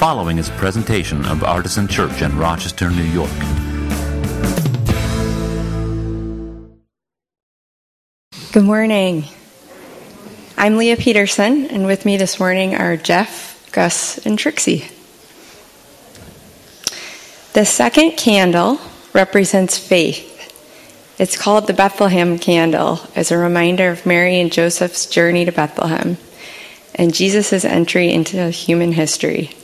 following is a presentation of Artisan Church in Rochester, New York. Good morning. I'm Leah Peterson, and with me this morning are Jeff, Gus, and Trixie. The second candle represents faith. It's called the Bethlehem candle as a reminder of Mary and Joseph's journey to Bethlehem and Jesus' entry into human history.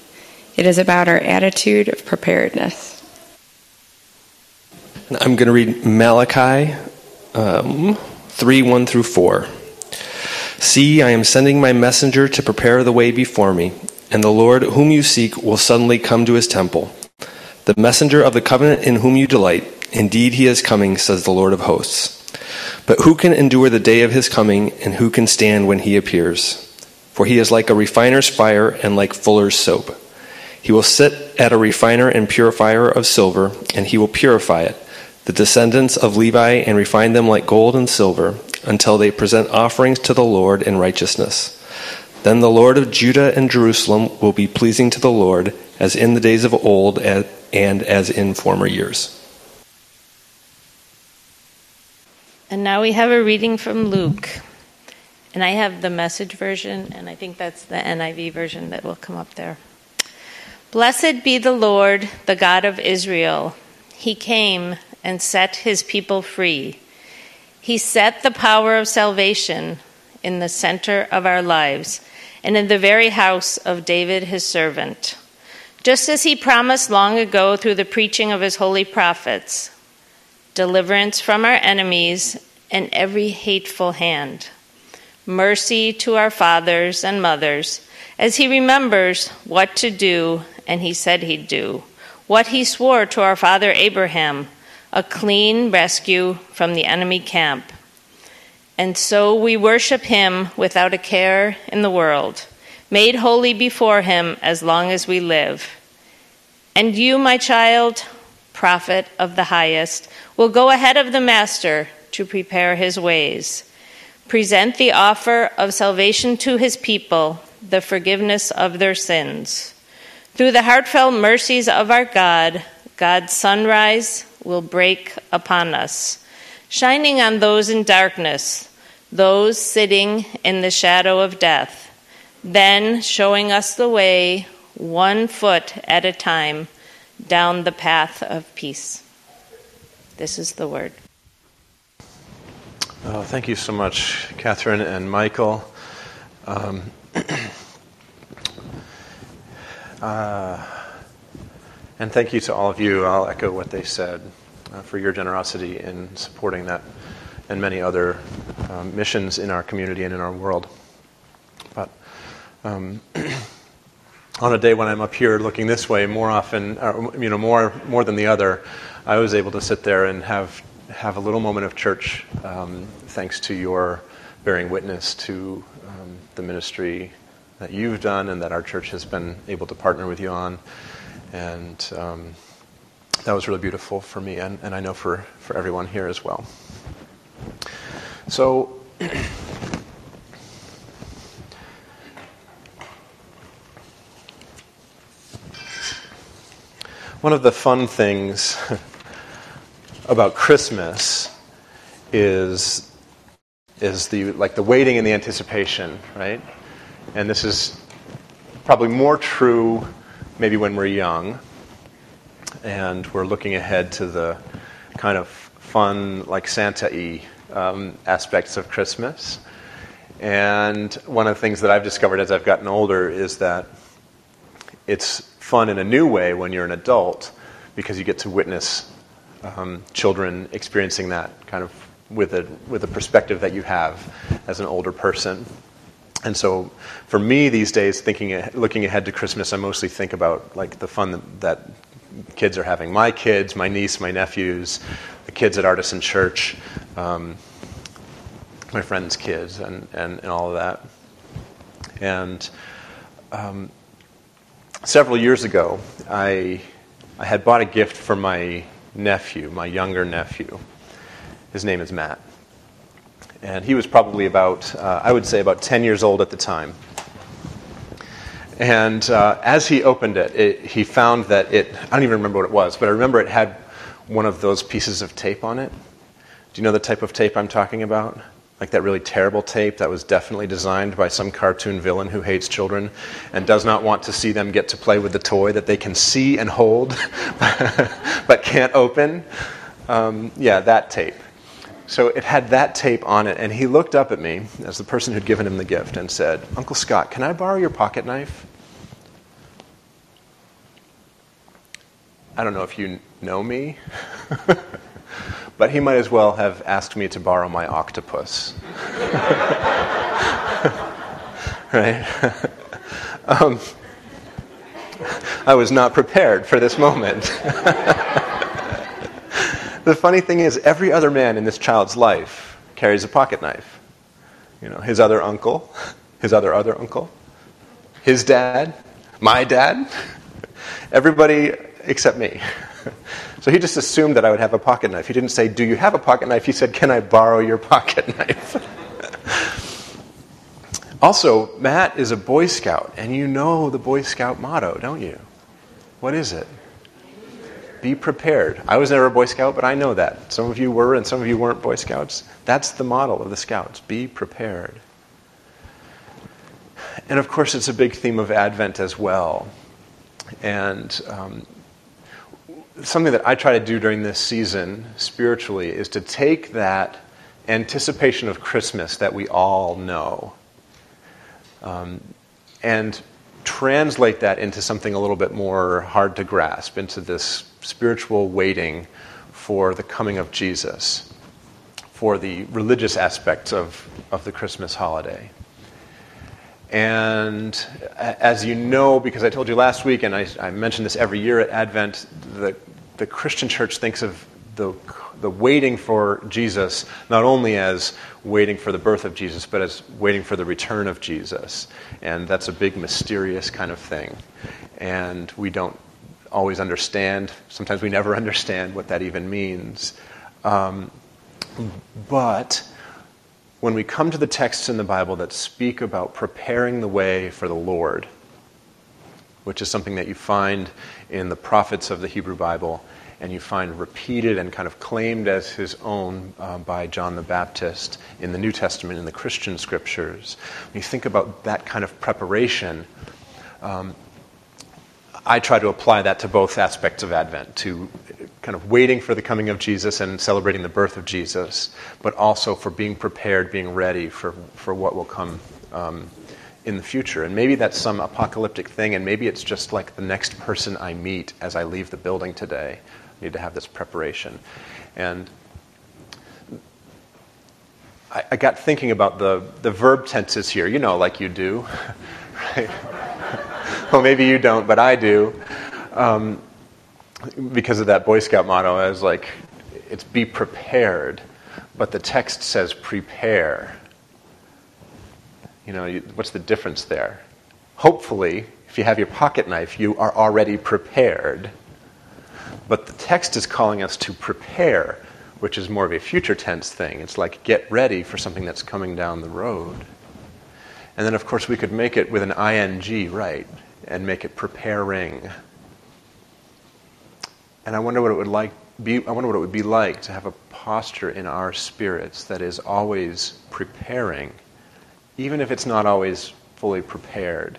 It is about our attitude of preparedness. I'm going to read Malachi um, 3 1 through 4. See, I am sending my messenger to prepare the way before me, and the Lord whom you seek will suddenly come to his temple. The messenger of the covenant in whom you delight, indeed he is coming, says the Lord of hosts. But who can endure the day of his coming, and who can stand when he appears? For he is like a refiner's fire and like fuller's soap. He will sit at a refiner and purifier of silver, and he will purify it, the descendants of Levi, and refine them like gold and silver, until they present offerings to the Lord in righteousness. Then the Lord of Judah and Jerusalem will be pleasing to the Lord, as in the days of old and as in former years. And now we have a reading from Luke. And I have the message version, and I think that's the NIV version that will come up there. Blessed be the Lord, the God of Israel. He came and set his people free. He set the power of salvation in the center of our lives and in the very house of David his servant. Just as he promised long ago through the preaching of his holy prophets, deliverance from our enemies and every hateful hand, mercy to our fathers and mothers, as he remembers what to do and he said he'd do. What he swore to our father Abraham a clean rescue from the enemy camp. And so we worship him without a care in the world, made holy before him as long as we live. And you, my child, prophet of the highest, will go ahead of the Master to prepare his ways. Present the offer of salvation to his people, the forgiveness of their sins. Through the heartfelt mercies of our God, God's sunrise will break upon us, shining on those in darkness, those sitting in the shadow of death, then showing us the way, one foot at a time, down the path of peace. This is the word. Oh, thank you so much, Catherine and Michael. Um, Uh, and thank you to all of you. I'll echo what they said uh, for your generosity in supporting that and many other um, missions in our community and in our world. But um, on a day when I'm up here looking this way, more often, or, you know, more more than the other, I was able to sit there and have have a little moment of church, um, thanks to your bearing witness to um, the ministry that you've done and that our church has been able to partner with you on. And um, that was really beautiful for me, and, and I know for, for everyone here as well. So, one of the fun things about Christmas is is the like the waiting and the anticipation, right? And this is probably more true maybe when we're young and we're looking ahead to the kind of fun, like Santa y um, aspects of Christmas. And one of the things that I've discovered as I've gotten older is that it's fun in a new way when you're an adult because you get to witness um, children experiencing that kind of with a, with a perspective that you have as an older person. And so, for me these days, thinking, looking ahead to Christmas, I mostly think about like the fun that, that kids are having. My kids, my niece, my nephews, the kids at Artisan Church, um, my friends' kids, and, and, and all of that. And um, several years ago, I, I had bought a gift for my nephew, my younger nephew. His name is Matt. And he was probably about, uh, I would say, about 10 years old at the time. And uh, as he opened it, it, he found that it, I don't even remember what it was, but I remember it had one of those pieces of tape on it. Do you know the type of tape I'm talking about? Like that really terrible tape that was definitely designed by some cartoon villain who hates children and does not want to see them get to play with the toy that they can see and hold but can't open. Um, yeah, that tape. So it had that tape on it, and he looked up at me as the person who'd given him the gift and said, Uncle Scott, can I borrow your pocket knife? I don't know if you know me, but he might as well have asked me to borrow my octopus. right? um, I was not prepared for this moment. The funny thing is, every other man in this child's life carries a pocket knife. You know, his other uncle, his other other uncle, his dad, my dad, everybody except me. So he just assumed that I would have a pocket knife. He didn't say, Do you have a pocket knife? He said, Can I borrow your pocket knife? also, Matt is a Boy Scout, and you know the Boy Scout motto, don't you? What is it? Be prepared. I was never a Boy Scout, but I know that. Some of you were, and some of you weren't Boy Scouts. That's the model of the Scouts. Be prepared. And of course, it's a big theme of Advent as well. And um, something that I try to do during this season spiritually is to take that anticipation of Christmas that we all know um, and translate that into something a little bit more hard to grasp, into this spiritual waiting for the coming of Jesus, for the religious aspects of, of the Christmas holiday. And as you know, because I told you last week, and I, I mention this every year at Advent, the, the Christian church thinks of the, the waiting for Jesus not only as waiting for the birth of Jesus, but as waiting for the return of Jesus. And that's a big, mysterious kind of thing. And we don't always understand. Sometimes we never understand what that even means. Um, but when we come to the texts in the Bible that speak about preparing the way for the Lord, which is something that you find in the prophets of the Hebrew Bible, and you find repeated and kind of claimed as his own uh, by John the Baptist in the New Testament, in the Christian scriptures. When you think about that kind of preparation, um, I try to apply that to both aspects of Advent, to kind of waiting for the coming of Jesus and celebrating the birth of Jesus, but also for being prepared, being ready for, for what will come um, in the future. And maybe that's some apocalyptic thing, and maybe it's just like the next person I meet as I leave the building today. I need to have this preparation. And I, I got thinking about the, the verb tenses here, you know, like you do, right? well, maybe you don't, but I do. Um, because of that Boy Scout motto, I was like, it's be prepared, but the text says prepare. You know, you, what's the difference there? Hopefully, if you have your pocket knife, you are already prepared. But the text is calling us to prepare, which is more of a future tense thing. It's like get ready for something that's coming down the road. And then, of course, we could make it with an ing, right? And make it preparing. And I wonder what it would like be I wonder what it would be like to have a posture in our spirits that is always preparing, even if it's not always fully prepared.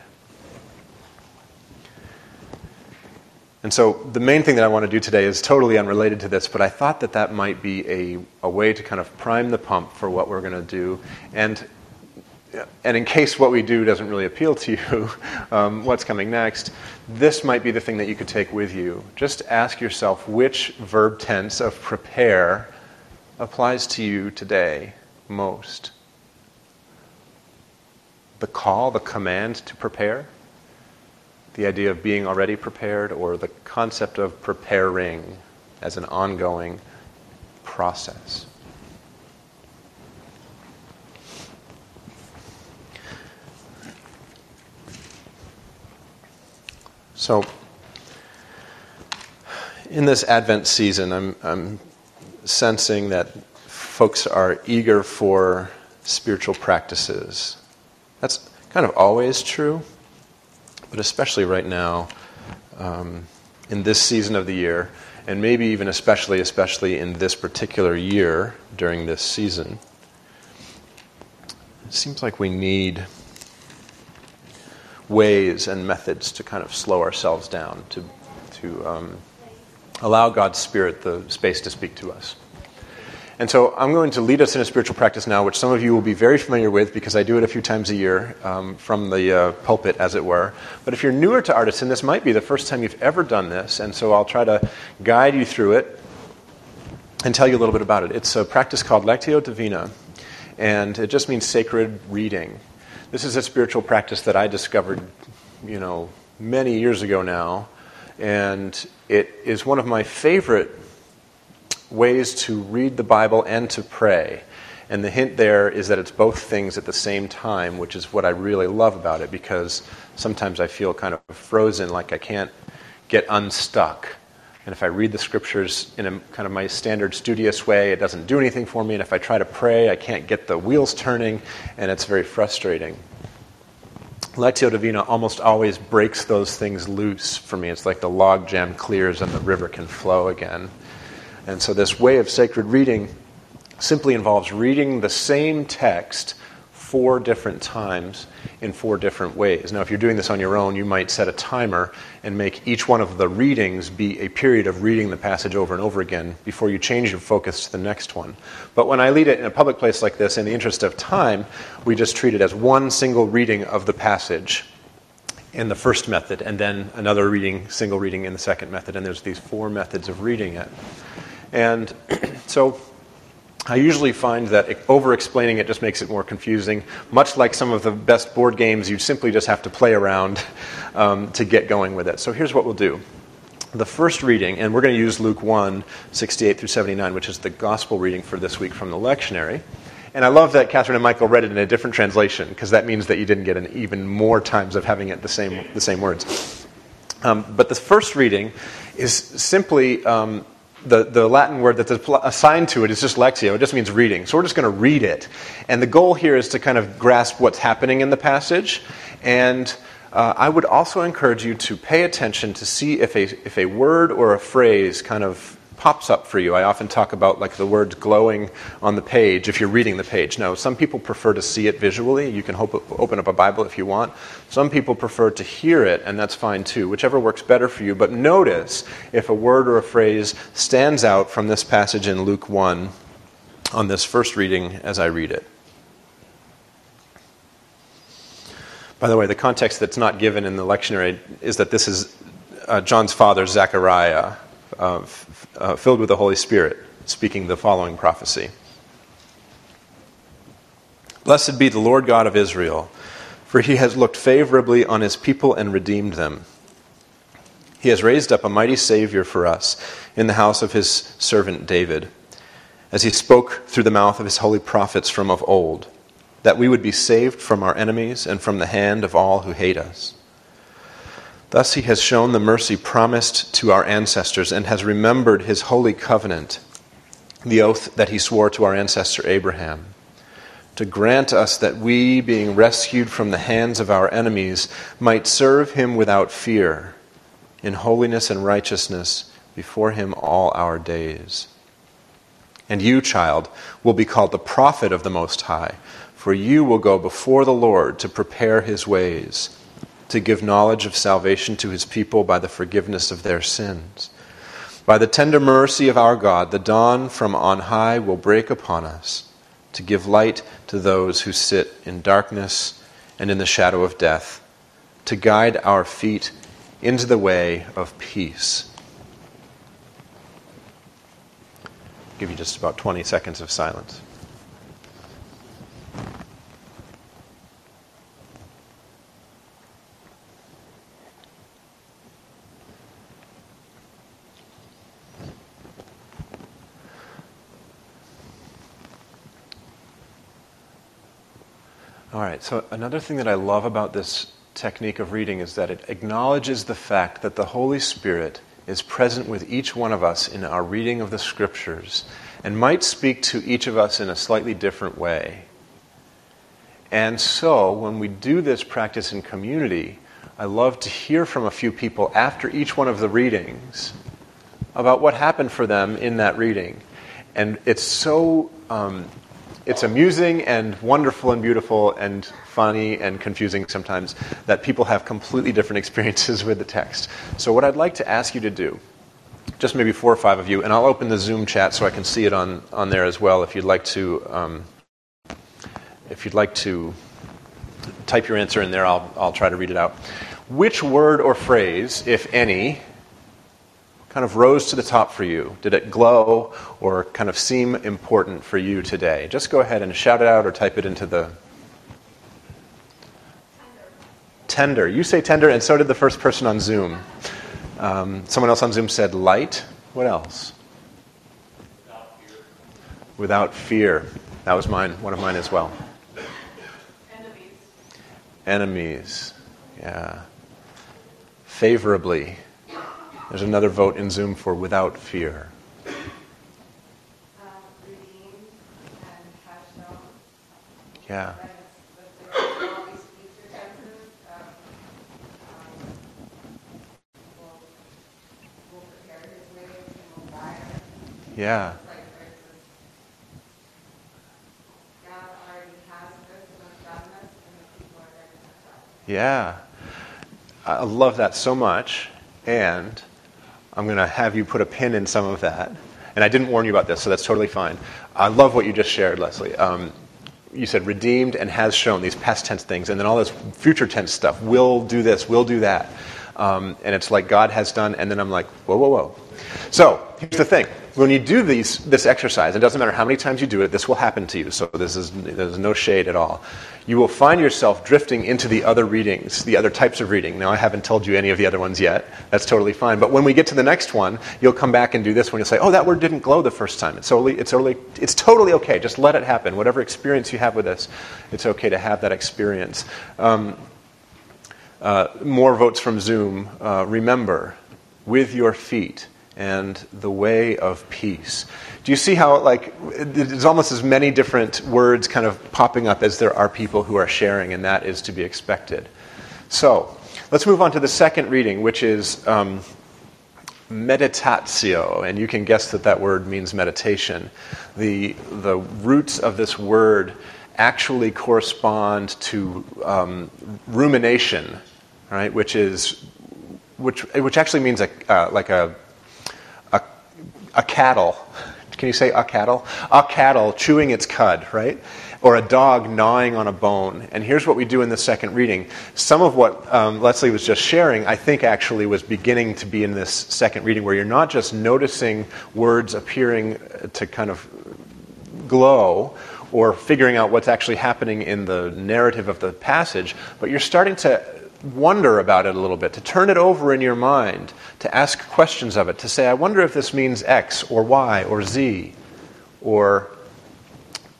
And so the main thing that I want to do today is totally unrelated to this, but I thought that that might be a, a way to kind of prime the pump for what we're going to do. And and in case what we do doesn't really appeal to you, um, what's coming next, this might be the thing that you could take with you. Just ask yourself which verb tense of prepare applies to you today most. The call, the command to prepare, the idea of being already prepared, or the concept of preparing as an ongoing process. So, in this Advent season, I'm, I'm sensing that folks are eager for spiritual practices. That's kind of always true, but especially right now um, in this season of the year, and maybe even especially, especially in this particular year during this season, it seems like we need ways and methods to kind of slow ourselves down, to, to um, allow God's Spirit the space to speak to us. And so I'm going to lead us in a spiritual practice now, which some of you will be very familiar with because I do it a few times a year um, from the uh, pulpit, as it were. But if you're newer to Artisan, this might be the first time you've ever done this, and so I'll try to guide you through it and tell you a little bit about it. It's a practice called Lectio Divina, and it just means sacred reading. This is a spiritual practice that I discovered, you know, many years ago now, and it is one of my favorite ways to read the Bible and to pray. And the hint there is that it's both things at the same time, which is what I really love about it because sometimes I feel kind of frozen, like I can't get unstuck. And if I read the scriptures in a kind of my standard studious way, it doesn't do anything for me. And if I try to pray, I can't get the wheels turning, and it's very frustrating. Lectio Divina almost always breaks those things loose for me. It's like the log jam clears and the river can flow again. And so, this way of sacred reading simply involves reading the same text four different times in four different ways. Now, if you're doing this on your own, you might set a timer and make each one of the readings be a period of reading the passage over and over again before you change your focus to the next one. But when I lead it in a public place like this, in the interest of time, we just treat it as one single reading of the passage in the first method, and then another reading, single reading in the second method. And there's these four methods of reading it. And so I usually find that over explaining it just makes it more confusing. Much like some of the best board games, you simply just have to play around um, to get going with it. So here's what we'll do. The first reading, and we're going to use Luke 1, 68 through 79, which is the gospel reading for this week from the lectionary. And I love that Catherine and Michael read it in a different translation, because that means that you didn't get an even more times of having it the same, the same words. Um, but the first reading is simply um, the, the Latin word that's assigned to it is just lectio. It just means reading. So we're just going to read it. And the goal here is to kind of grasp what's happening in the passage. And uh, I would also encourage you to pay attention to see if a, if a word or a phrase kind of pops up for you. I often talk about like the words glowing on the page if you're reading the page. Now, some people prefer to see it visually. You can open up a Bible if you want. Some people prefer to hear it, and that's fine too, whichever works better for you. But notice if a word or a phrase stands out from this passage in Luke 1 on this first reading as I read it. By the way, the context that's not given in the lectionary is that this is uh, John's father, Zechariah, uh, uh, filled with the Holy Spirit, speaking the following prophecy Blessed be the Lord God of Israel, for he has looked favorably on his people and redeemed them. He has raised up a mighty Savior for us in the house of his servant David, as he spoke through the mouth of his holy prophets from of old, that we would be saved from our enemies and from the hand of all who hate us Thus he has shown the mercy promised to our ancestors and has remembered his holy covenant, the oath that he swore to our ancestor Abraham, to grant us that we, being rescued from the hands of our enemies, might serve him without fear, in holiness and righteousness before him all our days. And you, child, will be called the prophet of the Most High, for you will go before the Lord to prepare his ways to give knowledge of salvation to his people by the forgiveness of their sins. By the tender mercy of our God, the dawn from on high will break upon us to give light to those who sit in darkness and in the shadow of death, to guide our feet into the way of peace. I'll give you just about 20 seconds of silence. All right, so another thing that I love about this technique of reading is that it acknowledges the fact that the Holy Spirit is present with each one of us in our reading of the Scriptures and might speak to each of us in a slightly different way. And so, when we do this practice in community, I love to hear from a few people after each one of the readings about what happened for them in that reading. And it's so, um, it's amusing and wonderful and beautiful and funny and confusing sometimes that people have completely different experiences with the text. So, what I'd like to ask you to do, just maybe four or five of you, and I'll open the Zoom chat so I can see it on, on there as well if you'd like to. Um, if you'd like to type your answer in there, I'll, I'll try to read it out. Which word or phrase, if any, kind of rose to the top for you? Did it glow or kind of seem important for you today? Just go ahead and shout it out or type it into the. Tender. You say tender, and so did the first person on Zoom. Um, someone else on Zoom said light. What else? Without fear. Without fear. That was mine, one of mine as well. Enemies. Enemies. Yeah. Favorably. There's another vote in Zoom for without fear. Yeah. Yeah. Yeah. I love that so much. And I'm going to have you put a pin in some of that. And I didn't warn you about this, so that's totally fine. I love what you just shared, Leslie. Um, you said redeemed and has shown these past tense things, and then all this future tense stuff. Will do this, will do that. Um, and it's like God has done, and then I'm like, whoa, whoa, whoa. So here's the thing when you do these, this exercise, it doesn't matter how many times you do it, this will happen to you. So this is, there's no shade at all. You will find yourself drifting into the other readings, the other types of reading. Now, I haven't told you any of the other ones yet. That's totally fine. But when we get to the next one, you'll come back and do this one. You'll say, oh, that word didn't glow the first time. It's totally, it's, totally, it's totally okay. Just let it happen. Whatever experience you have with this, it's okay to have that experience. Um, uh, more votes from Zoom. Uh, remember, with your feet and the way of peace. Do you see how, like, there's almost as many different words kind of popping up as there are people who are sharing, and that is to be expected. So, let's move on to the second reading, which is um, meditatio, and you can guess that that word means meditation. The, the roots of this word actually correspond to um, rumination, right, which is which, which actually means a, uh, like a a cattle. Can you say a cattle? A cattle chewing its cud, right? Or a dog gnawing on a bone. And here's what we do in the second reading. Some of what um, Leslie was just sharing, I think actually was beginning to be in this second reading, where you're not just noticing words appearing to kind of glow or figuring out what's actually happening in the narrative of the passage, but you're starting to wonder about it a little bit, to turn it over in your mind, to ask questions of it, to say, I wonder if this means X or Y or Z, or,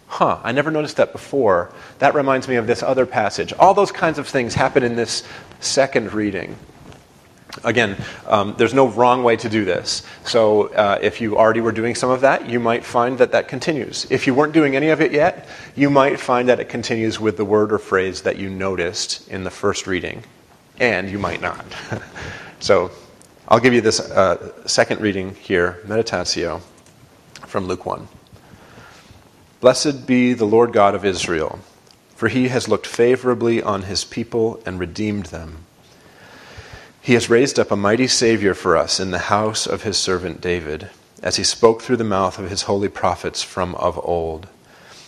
huh, I never noticed that before. That reminds me of this other passage. All those kinds of things happen in this second reading. Again, um, there's no wrong way to do this. So, uh, if you already were doing some of that, you might find that that continues. If you weren't doing any of it yet, you might find that it continues with the word or phrase that you noticed in the first reading, and you might not. so, I'll give you this uh, second reading here, meditatio, from Luke 1. Blessed be the Lord God of Israel, for he has looked favorably on his people and redeemed them. He has raised up a mighty Savior for us in the house of his servant David, as he spoke through the mouth of his holy prophets from of old,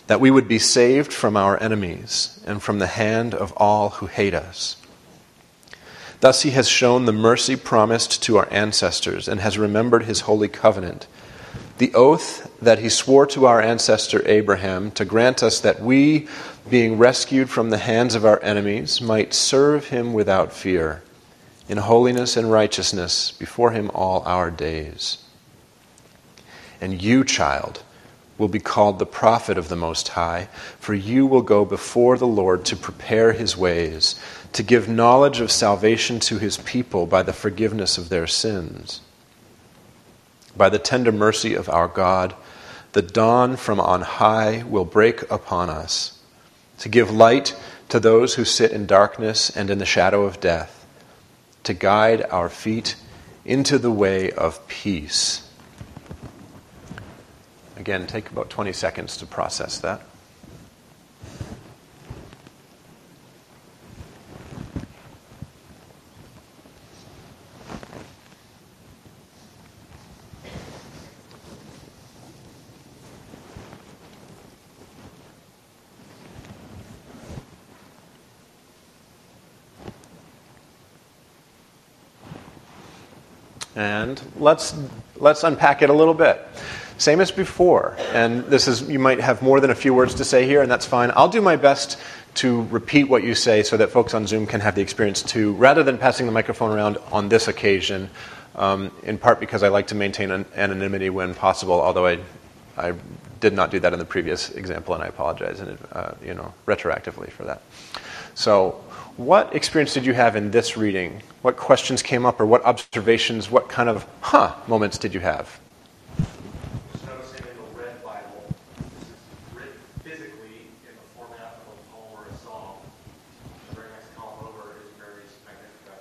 that we would be saved from our enemies and from the hand of all who hate us. Thus he has shown the mercy promised to our ancestors and has remembered his holy covenant, the oath that he swore to our ancestor Abraham to grant us that we, being rescued from the hands of our enemies, might serve him without fear in holiness and righteousness before him all our days. And you, child, will be called the prophet of the Most High, for you will go before the Lord to prepare his ways, to give knowledge of salvation to his people by the forgiveness of their sins. By the tender mercy of our God, the dawn from on high will break upon us, to give light to those who sit in darkness and in the shadow of death to guide our feet into the way of peace. Again, take about 20 seconds to process that. And let's, let's unpack it a little bit. Same as before. And this is, you might have more than a few words to say here, and that's fine. I'll do my best to repeat what you say so that folks on Zoom can have the experience too, rather than passing the microphone around on this occasion, um, in part because I like to maintain an anonymity when possible, although I, I did not do that in the previous example, and I apologize, and uh, you know, retroactively for that. So, what experience did you have in this reading? What questions came up, or what observations, what kind of huh moments did you have? Just noticing in the Red Bible, this is written physically in the format of a poem or a song. The very next column over is Mary's Magnificat.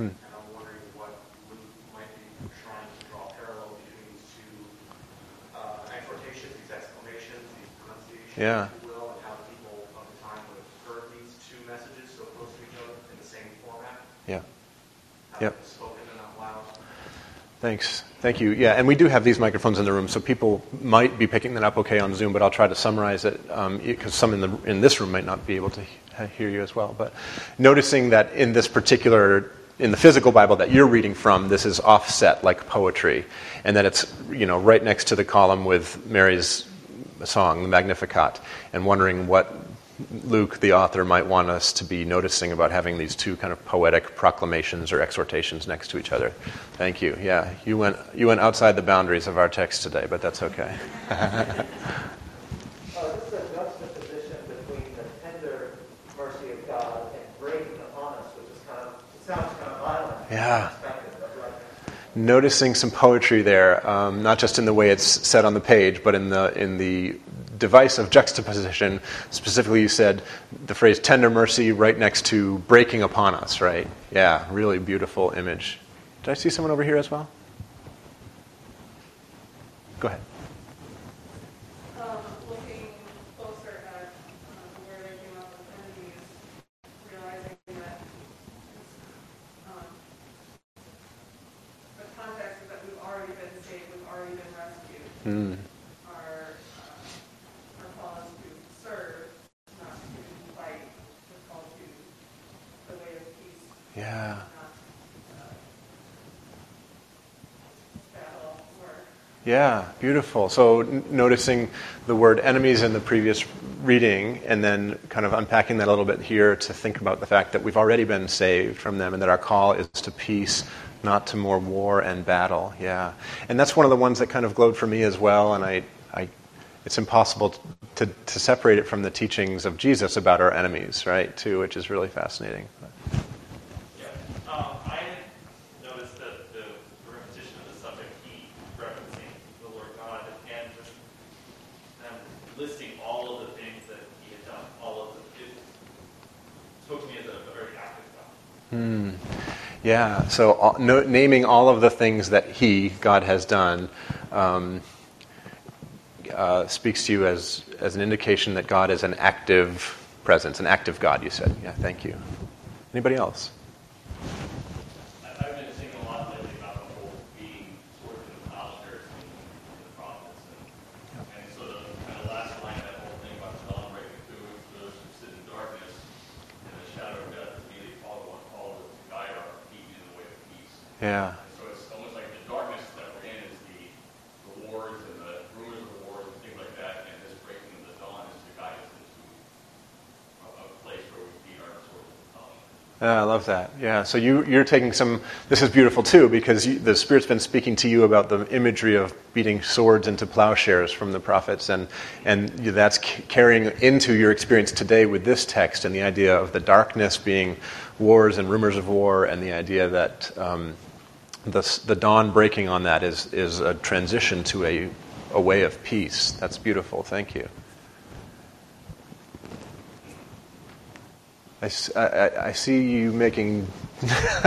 And I'm wondering what Luke might be trying to draw a parallel between these two exhortations, these exclamations, these pronunciations, Yeah. if you will, and how people of the time would have heard these two messages so close to each other in the same Yeah. How Yep. they spoken out loud. Thanks. Thank you. Yeah, and we do have these microphones in the room, so people might be picking that up okay on Zoom, but I'll try to summarize it um, because some in, the, in this room might not be able to hear you as well. But noticing that in this particular, in the physical Bible that you're reading from, this is offset like poetry, and that it's you know right next to the column with Mary's song, the Magnificat, and wondering what Luke, the author, might want us to be noticing about having these two kind of poetic proclamations or exhortations next to each other. Thank you. Yeah, you went, you went outside the boundaries of our text today, but that's okay. This is a juxtaposition between the tender mercy of God and breaking upon us, which is kind of, it sounds kind of violent. Yeah. unexpected, but like, Noticing some poetry there, um, not just in the way it's said on the page, but in the, in the device of juxtaposition. Specifically, you said the phrase tender mercy right next to breaking upon us, right? Yeah, really beautiful image. Did I see someone over here as well? Go ahead. um, looking closer at um, where they came up with enemies, realizing that um, the context is that we've already been saved, we've already been rescued. Hmm. Our, uh, our call is to serve, not to fight. We're called to the way of peace, Yeah. not uh, battle or Yeah, beautiful. So n- noticing the word enemies in the previous reading and then kind of unpacking that a little bit here to think about the fact that we've already been saved from them and that our call is to peace, not to more war and battle. Yeah. And that's one of the ones that kind of glowed for me as well and I, I it's impossible to, to separate it from the teachings of Jesus about our enemies, right, too, which is really fascinating. Yeah. Um, I noticed that the repetition of the subject he referencing the Lord God and just um, listing all of the things that he had done, all of the, it spoke to me as a, a very active God. Hmm. Yeah, so uh, no, naming all of the things that He, God, has done, um, uh, speaks to you as, as an indication that God is an active presence, an active God, you said. Yeah, thank you. Anybody else? I- I've been thinking a lot lately about the whole being sort of the plowshares in, in the prophets. And, and so the kind of last line of that whole thing about celebrating through it for those who sit in darkness and the shadow of death immediately follow one called to guide our feet in the way of peace. Yeah. And so it's almost like the darkness that we're in is the, the wars and the rumors of the wars and things like that, and this breaking of the dawn is to guide us into a, a place where we feed our sort of knowledge. Yeah, I love that. Yeah, so you, you're taking some. This is beautiful too because you, the Spirit's been speaking to you about the imagery of beating swords into plowshares from the prophets, and and that's carrying into your experience today with this text and the idea of the darkness being wars and rumors of war, and the idea that um, the the dawn breaking on that is is a transition to a a way of peace. That's beautiful. Thank you. I, I- I see you making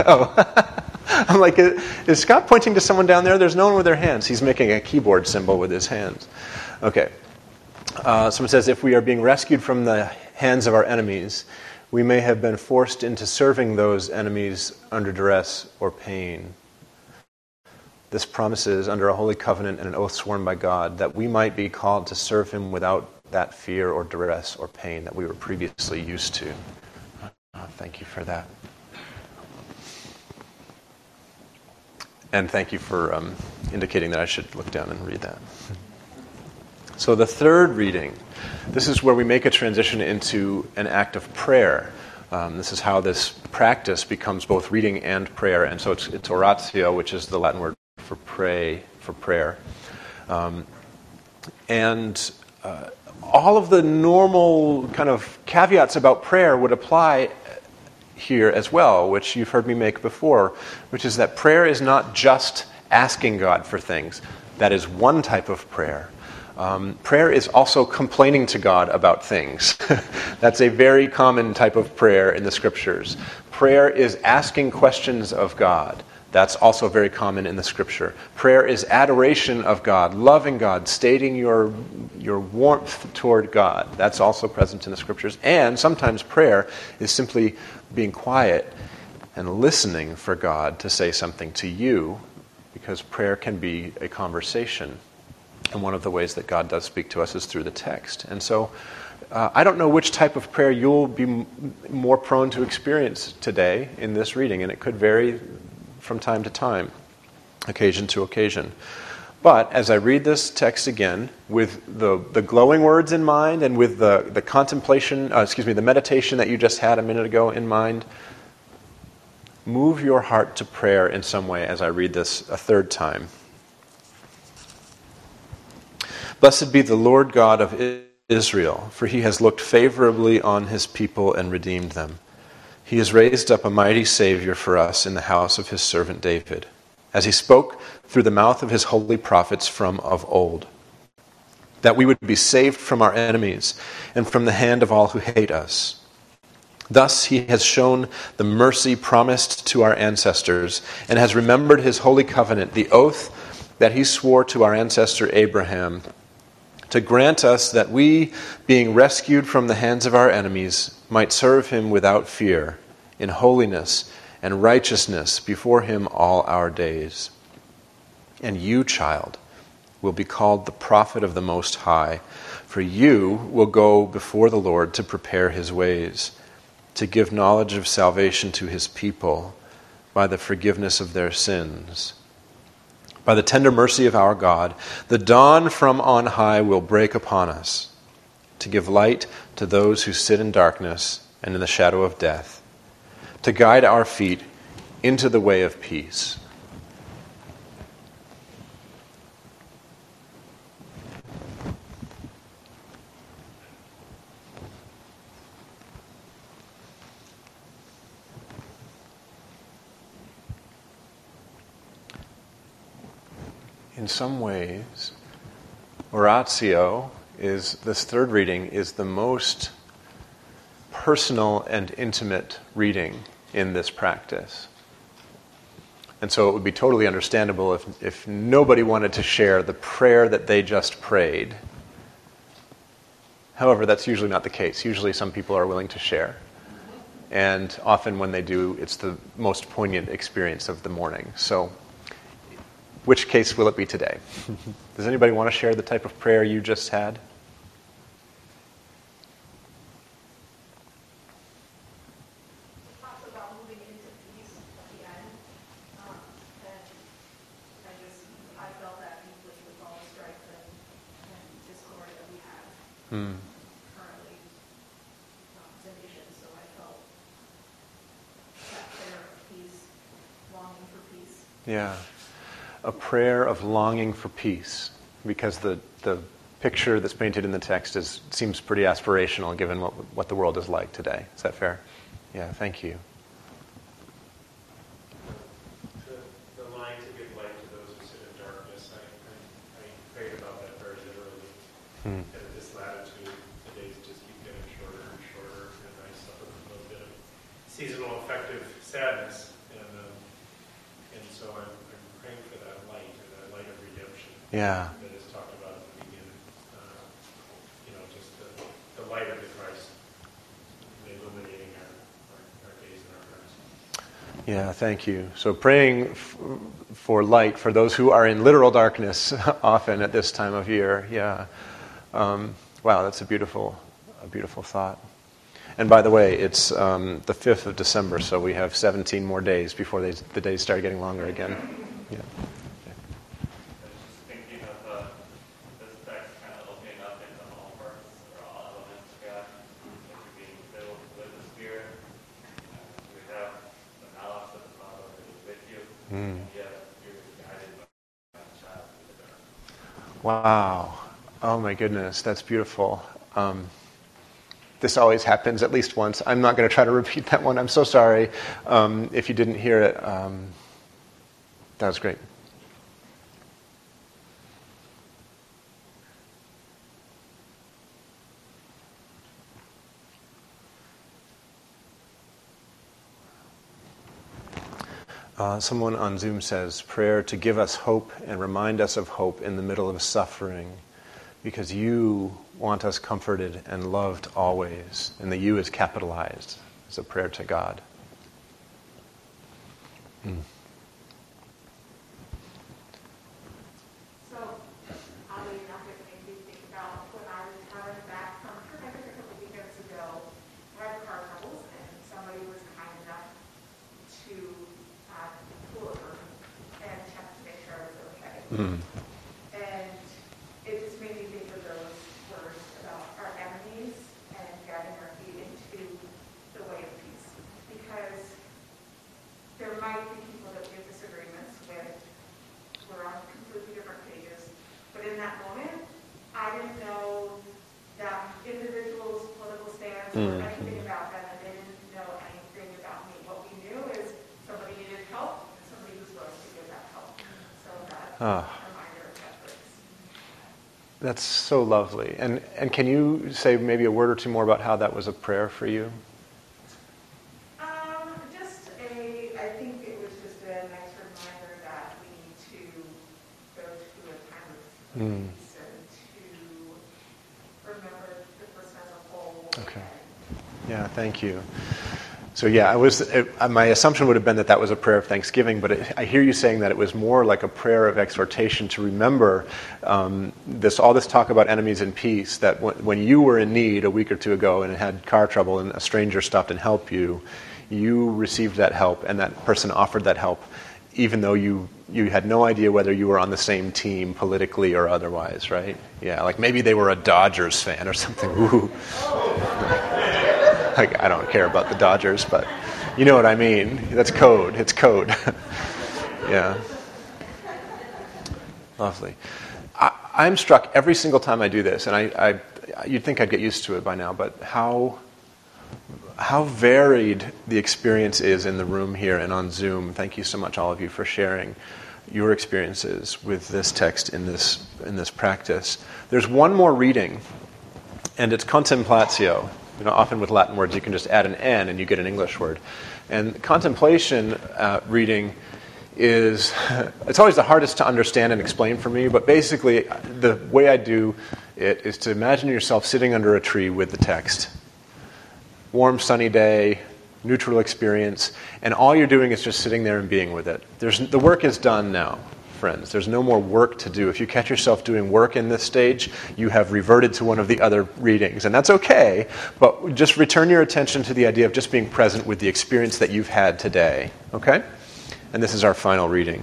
oh. I'm like, is Scott pointing to someone down there? There's no one with their hands. He's making a keyboard symbol with his hands. Okay. Uh, someone says, if we are being rescued from the hands of our enemies, we may have been forced into serving those enemies under duress or pain. This promises, under a holy covenant and an oath sworn by God, that we might be called to serve Him without that fear or duress or pain that we were previously used to. Uh, thank you for that. And thank you for um, indicating that I should look down and read that. So, the third reading, this is where we make a transition into an act of prayer. Um, this is how this practice becomes both reading and prayer. And so it's, it's oratio, which is the Latin word for pray, for prayer. Um, and uh, all of the normal kind of caveats about prayer would apply here as well, which you've heard me make before, which is that prayer is not just asking God for things. That is one type of prayer. Um, prayer is also complaining to God about things. That's a very common type of prayer in the scriptures. Prayer is asking questions of God. That's also very common in the scripture. Prayer is adoration of God, loving God, stating your, your warmth toward God. That's also present in the scriptures. And sometimes prayer is simply being quiet and listening for God to say something to you, because prayer can be a conversation. And one of the ways that God does speak to us is through the text. And so uh, I don't know which type of prayer you'll be m- more prone to experience today in this reading, and it could vary from time to time, occasion to occasion. But as I read this text again, with the, the glowing words in mind and with the, the contemplation, uh, excuse me, the meditation that you just had a minute ago in mind, move your heart to prayer in some way as I read this a third time. Blessed be the Lord God of Israel, for he has looked favorably on his people and redeemed them. He has raised up a mighty Savior for us in the house of his servant David, as he spoke through the mouth of his holy prophets from of old, that we would be saved from our enemies and from the hand of all who hate us. Thus he has shown the mercy promised to our ancestors and has remembered his holy covenant, the oath that he swore to our ancestor Abraham, to grant us that we, being rescued from the hands of our enemies, might serve him without fear, in holiness and righteousness before him all our days. And you, child, will be called the prophet of the Most High, for you will go before the Lord to prepare his ways, to give knowledge of salvation to his people by the forgiveness of their sins. By the tender mercy of our God, the dawn from on high will break upon us to give light to those who sit in darkness and in the shadow of death, to guide our feet into the way of peace. In some ways, oratio is this third reading is the most personal and intimate reading in this practice. And so it would be totally understandable if, if nobody wanted to share the prayer that they just prayed. However, that's usually not the case. Usually, some people are willing to share. And often, when they do, it's the most poignant experience of the morning. So, which case will it be today? Does anybody want to share the type of prayer you just had? talks about moving into peace at the end. Um, and I just, I felt that deeply with all the strife and, and discord that we have Hmm. currently um, as a nation. So I felt that prayer of peace, longing for peace. Yeah. A prayer of longing for peace. Because the, the picture that's painted in the text is, seems pretty aspirational given what, what the world is like today. Is that fair? Yeah, thank you. The, the line to give light to those who sit in darkness, I, I, I prayed about that very literally. Hmm. And at this latitude, the days just keep getting shorter and shorter, and I suffer from a bit of seasonal affective sadness, and um, and so I'm, I'm praying for that light, or that light of redemption Yeah. that is talked about at the beginning. Uh, you know, just the, the light of the Christ illuminating our, our, our days and our hearts. Yeah, thank you. So praying f- for light for those who are in literal darkness often at this time of year. Yeah. Um, wow, that's a beautiful, a beautiful thought. And by the way, it's um, the 5th of December, so we have 17 more days before they, the days start getting longer again. Yeah. I was just thinking of uh, this text kind of opening up into all parts or all elements of God, like you're being filled with the Spirit. Uh, we have the knowledge of the Father that is with you, Mm. and yet you're guided by a child through the dark. Wow. Oh my goodness, that's beautiful. Um, this always happens at least once. I'm not going to try to repeat that one. I'm so sorry um, if you didn't hear it. Um, that was great. Uh, someone on Zoom says, prayer to give us hope and remind us of hope in the middle of suffering because you want us comforted and loved always. And the you is capitalized. It's a prayer to God. Mm. So, oddly enough, it made me think about when I was coming back from, I think a couple weekends ago, I had car troubles, and somebody was kind enough to uh, pull over and check to make sure I was okay. Mm. And it just made me think of those words about our enemies and guiding our feet into the way of peace. Because there might be people that we have disagreements with, we're on completely different pages, but in that moment, I didn't know that individual's political stance or Mhm. anything about them, and they didn't know anything about me. What we knew is somebody needed help, and somebody was willing to give that help. So that Ah. reminder of that grace. That's so lovely. And, and can you say maybe a word or two more about how that was a prayer for you? Um, just a, I think it was just a nice reminder that we need to go to a time of Mm. peace and to remember the person as a whole. Okay. and Yeah, thank you. So yeah, I was. It, uh, my assumption would have been that that was a prayer of thanksgiving, but it, I hear you saying that it was more like a prayer of exhortation to remember um, this. All this talk about enemies and peace. That when, when you were in need a week or two ago and had car trouble, and a stranger stopped and helped you, you received that help, and that person offered that help, even though you you had no idea whether you were on the same team politically or otherwise, right? Yeah, like maybe they were a Dodgers fan or something. Ooh. Like I don't care about the Dodgers, but you know what I mean. That's code. It's code. yeah. Lovely. I, I'm struck every single time I do this, and I, I, you'd think I'd get used to it by now, but how how varied the experience is in the room here and on Zoom. Thank you so much, all of you, for sharing your experiences with this text in this in this practice. There's one more reading, and it's contemplatio. You know, often with Latin words, you can just add an n and you get an English word. And contemplation uh, reading is it's always the hardest to understand and explain for me. But basically, the way I do it is to imagine yourself sitting under a tree with the text warm, sunny day, neutral experience, and all you're doing is just sitting there and being with it. There's, the work is done now, friends. There's no more work to do. If you catch yourself doing work in this stage, you have reverted to one of the other readings, and that's okay, but just return your attention to the idea of just being present with the experience that you've had today, okay? And this is our final reading.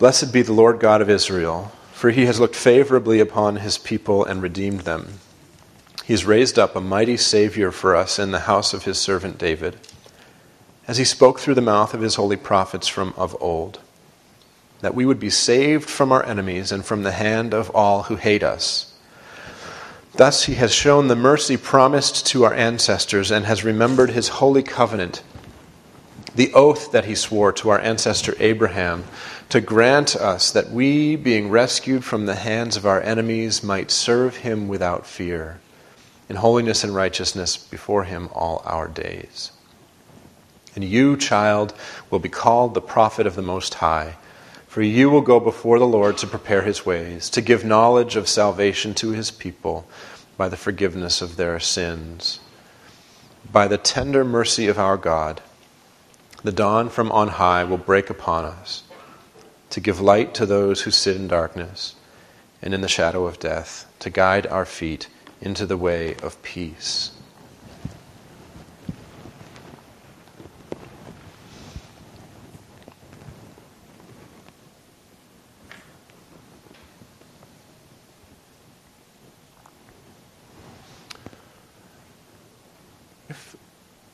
Blessed be the Lord God of Israel, for he has looked favorably upon his people and redeemed them. He's raised up a mighty Savior for us in the house of his servant David, as he spoke through the mouth of his holy prophets from of old, that we would be saved from our enemies and from the hand of all who hate us. Thus he has shown the mercy promised to our ancestors and has remembered his holy covenant, the oath that he swore to our ancestor Abraham, to grant us that we, being rescued from the hands of our enemies, might serve him without fear in holiness and righteousness before him all our days. And you, child, will be called the prophet of the Most High, for you will go before the Lord to prepare his ways, to give knowledge of salvation to his people by the forgiveness of their sins. By the tender mercy of our God, the dawn from on high will break upon us to give light to those who sit in darkness and in the shadow of death, to guide our feet into the way of peace.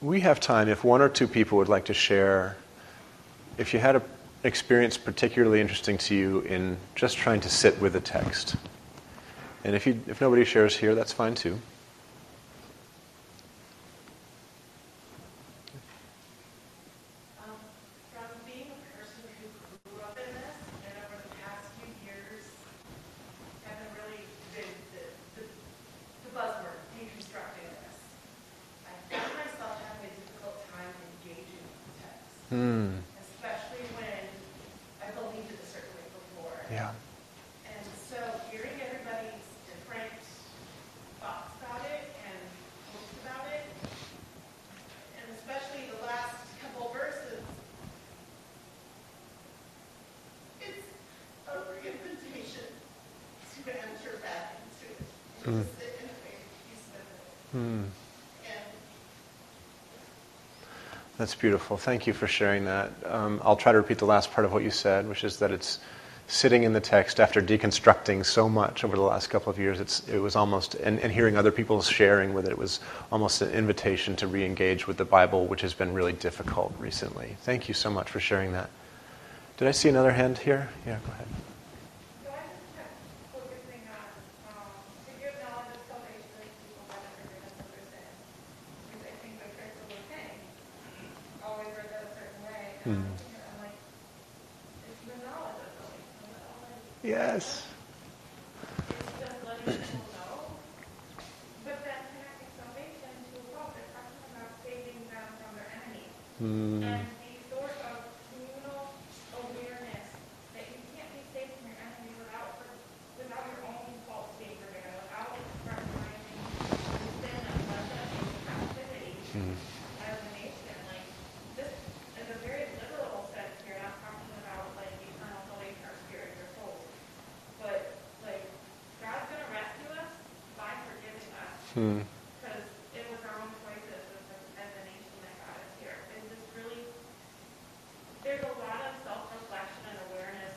We have time, if one or two people would like to share, if you had an experience particularly interesting to you in just trying to sit with a text, and if, you, if nobody shares here, that's fine too. Um, from being a person who grew up in this, and over the past few years, have been really the, the, the, the buzzword, deconstructing this. I found myself having a difficult time engaging with the text, Hmm. especially when I believed it a certain way before. Yeah. And so hearing everybody's different thoughts about it and hopes about it, and especially the last couple verses, it's a reinvitation to enter back into it. And to sit in faith, peace with it. Hmm. And That's beautiful. Thank you for sharing that. Um, I'll try to repeat the last part of what you said, which is that it's sitting in the text after deconstructing so much over the last couple of years. It's, it was almost, and, and hearing other people sharing with it, it was almost an invitation to re engage with the Bible, which has been really difficult recently. Thank you so much for sharing that. Did I see another hand here? Yeah, go ahead. So I just kept focusing on, um, to give knowledge of salvation to people by the forgiveness of their sins. Because I think what Crystal was saying, always read that a certain way, and I'm thinking, I'm like, it's the knowledge of salvation, is that all that is? Yes. It's just letting people know. But then connecting salvation to a love, they're talking about saving them from their enemies. Hmm. And the sort of communal awareness that you can't be saved from your enemy without, without your own faults being forgiven, without recognizing the sin that led us into captivity as a nation. Like, this is a very literal sense here, not talking about like eternal salvation or spirit or soul. But like, God's gonna rescue us by forgiving us. Hmm. Because it was our own choices as a, as a nation that got us here. And just really, there's a lot of self-reflection and awareness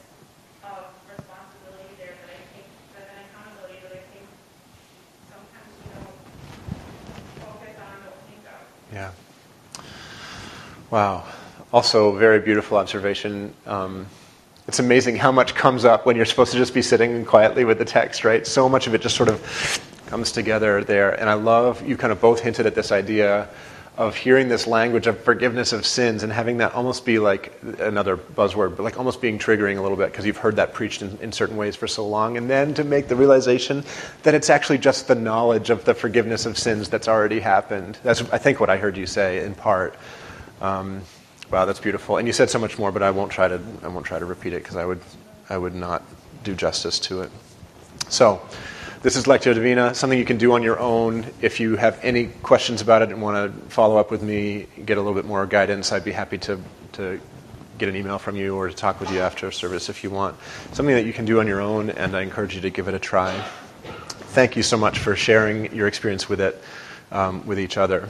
of responsibility there that I think, that an accountability that I think sometimes we don't focus on, don't think of. Yeah. Wow. Also, very beautiful observation. Um, it's amazing how much comes up when you're supposed to just be sitting quietly with the text, right? So much of it just sort of comes together there. And I love, you kind of both hinted at this idea of hearing this language of forgiveness of sins and having that almost be like another buzzword, but like almost being triggering a little bit because you've heard that preached in, in certain ways for so long. And then to make the realization that it's actually just the knowledge of the forgiveness of sins that's already happened. That's, I think, what I heard you say in part. Um, wow, that's beautiful. And you said so much more, but I won't try to, I won't try to repeat it because I would, I would not do justice to it. So, this is Lectio Divina, something you can do on your own. If you have any questions about it and want to follow up with me, get a little bit more guidance, I'd be happy to, to get an email from you or to talk with you after service if you want. Something that you can do on your own, and I encourage you to give it a try. Thank you so much for sharing your experience with it um, with each other.